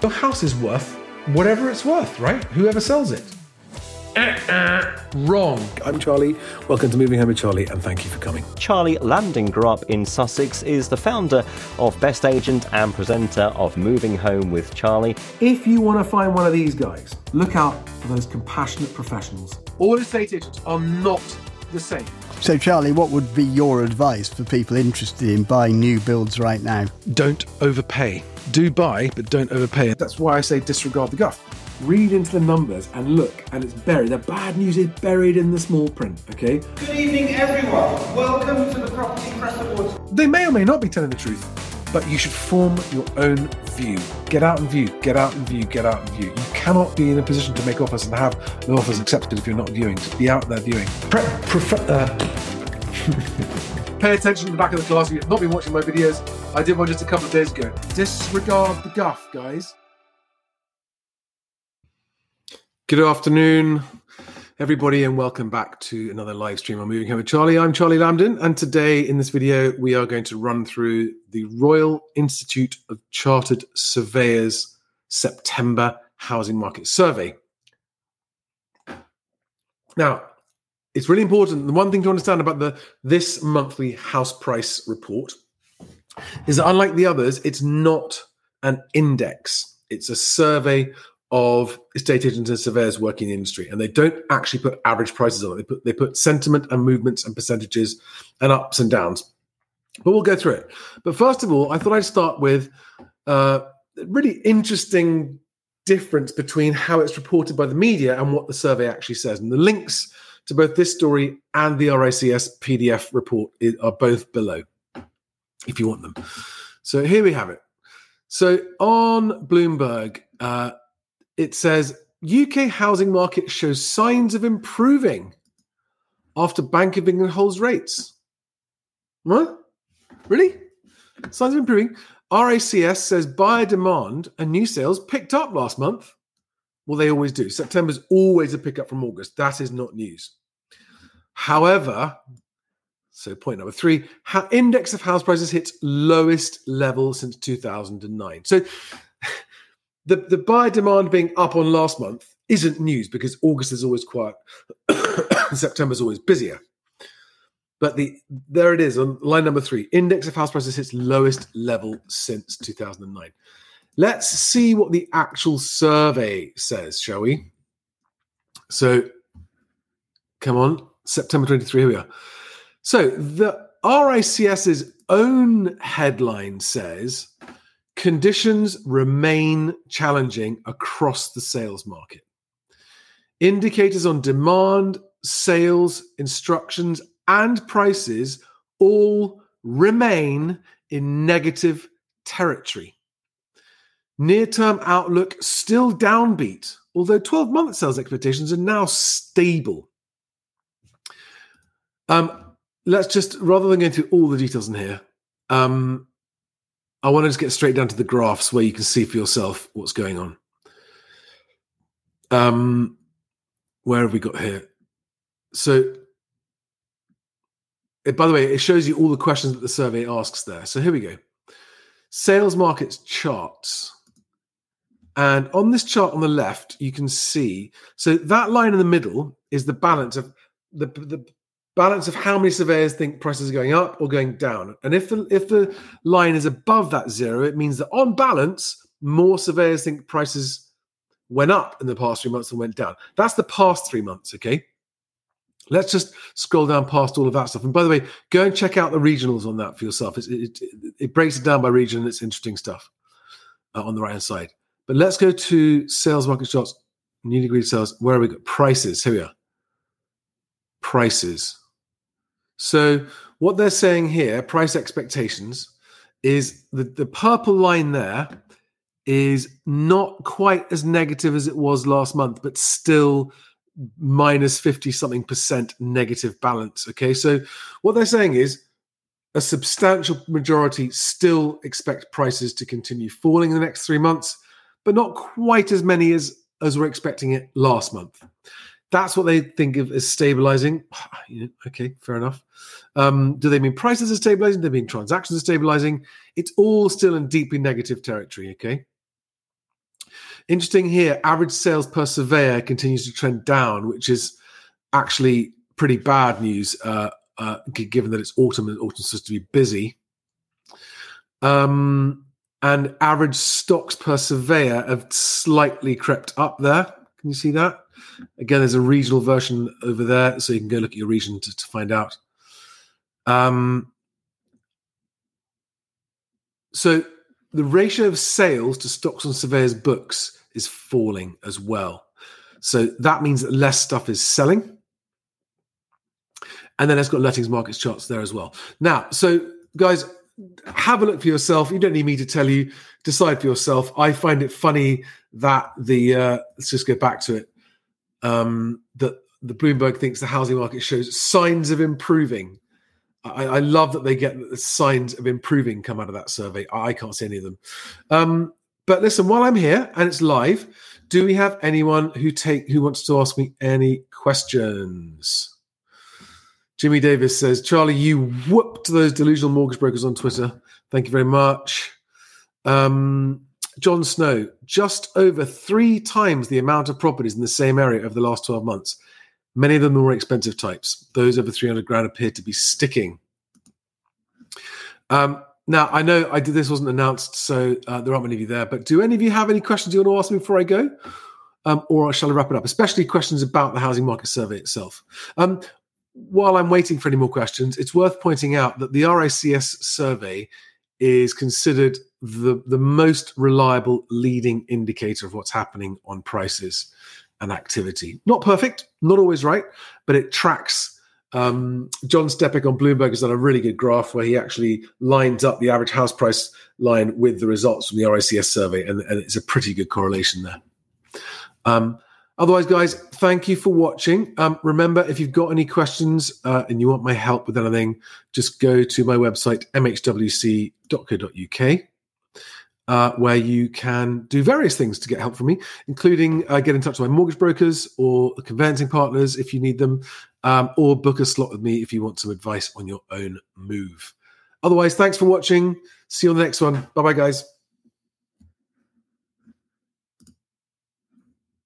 Your house is worth whatever it's worth, right? Whoever sells it. Uh-uh. Wrong. I'm Charlie. Welcome to Moving Home with Charlie, and thank you for coming. Charlie Lambden grew up in Sussex, is the founder of Best Agent and presenter of Moving Home with Charlie. If you want to find one of these guys, look out for those compassionate professionals. All estate agents are not the same. So, Charlie, what would be your advice for people interested in buying new builds right now? Don't overpay. Do buy, but don't overpay. That's why I say disregard the guff. Read into the numbers and look, and it's buried. The bad news is buried in the small print, okay? Good evening, everyone. Welcome to the Property Press Awards. They may or may not be telling the truth, but you should form your own view. Get out and view, get out and view, get out and view. You cannot be in a position to make offers and have the offers accepted if you're not viewing. Just be out there viewing. Pre- uh, Pay attention to the back of the class if you've not been watching my videos. I did one just a couple of days ago. Disregard the guff, guys. Good afternoon, everybody, and welcome back to another live stream on Moving Home with Charlie. I'm Charlie Lambden, and today in this video, we are going to run through the Royal Institute of Chartered Surveyors September Housing Market Survey. Now, it's really important. The one thing to understand about the this monthly house price report is that unlike the others, it's not an index. It's a survey of estate agents and surveyors working in the industry, and they don't actually put average prices on it. They put they put sentiment and movements and percentages and ups and downs. But we'll go through it. But first of all, I thought I'd start with uh, a really interesting difference between how it's reported by the media and what the survey actually says. And the links to both this story and the RICS PDF report are both below if you want them. So here we have it. So on Bloomberg, uh, it says UK housing market shows signs of improving after Bank of England holds rates. What? Really? Signs of improving. RICS says buyer demand and new sales picked up last month. Well, they always do. September's always a pickup from August. That is not news. However, so point number three, index of house prices hits lowest level since 2009. So the, the buyer demand being up on last month isn't news because August is always quiet, September is always busier. But the there it is on line number three. Index of house prices hits lowest level since 2009. Let's see what the actual survey says, shall we? So, come on, September 23. Here we are. So the RICS's own headline says conditions remain challenging across the sales market. Indicators on demand, sales, instructions, and prices all remain in negative territory. Near term outlook still downbeat, although 12 month sales expectations are now stable. Um, let's just, rather than going through all the details in here, um, I want to just get straight down to the graphs where you can see for yourself what's going on. Um, where have we got here? So, it, by the way, it shows you all the questions that the survey asks there. So here we go. Sales markets charts. And on this chart on the left, you can see so that line in the middle is the balance of the, the balance of how many surveyors think prices are going up or going down. And if the if the line is above that zero, it means that on balance, more surveyors think prices went up in the past three months than went down. That's the past three months, okay? Let's just scroll down past all of that stuff. And by the way, go and check out the regionals on that for yourself. It, it, it, breaks it down by region. It's interesting stuff uh, on the right hand side. But let's go to sales market shots, newly agreed sales. Where are we got? Prices. Here we are. Prices. So what they're saying here, price expectations, is the, the purple line there is not quite as negative as it was last month, but still minus 50 something percent negative balance. Okay. So what they're saying is a substantial majority still expect prices to continue falling in the next three months, but not quite as many as as we're expecting it last month. That's what they think of as stabilizing. okay, fair enough. Um, do they mean prices are stabilizing? Do they mean transactions are stabilizing? It's all still in deeply negative territory. Okay. Interesting here, average sales per surveyor continues to trend down, which is actually pretty bad news, uh, uh, given that it's autumn and autumn's supposed to be busy. Um, and average stocks per surveyor have slightly crept up there. Can you see that? Again, there's a regional version over there, so you can go look at your region to, to find out. Um, so the ratio of sales to stocks on surveyors' books is falling as well. So that means that less stuff is selling. And then it's got lettings markets charts there as well. Now, so guys, have a look for yourself. You don't need me to tell you. Decide for yourself. I find it funny that the uh, let's just go back to it. Um, that the Bloomberg thinks the housing market shows signs of improving. I, I, love that they get the signs of improving come out of that survey. I can't see any of them. Um, but listen, while I'm here and it's live, do we have anyone who take who wants to ask me any questions? Jimmy Davis says, Charlie, you whooped those delusional mortgage brokers on Twitter. Thank you very much. Um, John Snow, just over three times the amount of properties in the same area over the last 12 months. Many of them the more expensive types. Those over 300 grand appear to be sticking. Um, now, I know I did this wasn't announced, so uh, there aren't many of you there, but do any of you have any questions you want to ask me before I go? Um, or shall I wrap it up? Especially questions about the housing market survey itself. Um, while I'm waiting for any more questions, it's worth pointing out that the RICS survey is considered the, the most reliable leading indicator of what's happening on prices and activity. Not perfect, not always right, but it tracks. Um, John Stepek on Bloomberg has done a really good graph where he actually lines up the average house price line with the results from the RICS survey, and, and it's a pretty good correlation there. Um, otherwise, guys, thank you for watching. Um, remember, if you've got any questions uh, and you want my help with anything, just go to my website, mhwc.co.uk uh, where you can do various things to get help from me, including uh, get in touch with my mortgage brokers or conveyancing partners if you need them, um, or book a slot with me if you want some advice on your own move. Otherwise, thanks for watching. See you on the next one. Bye bye, guys.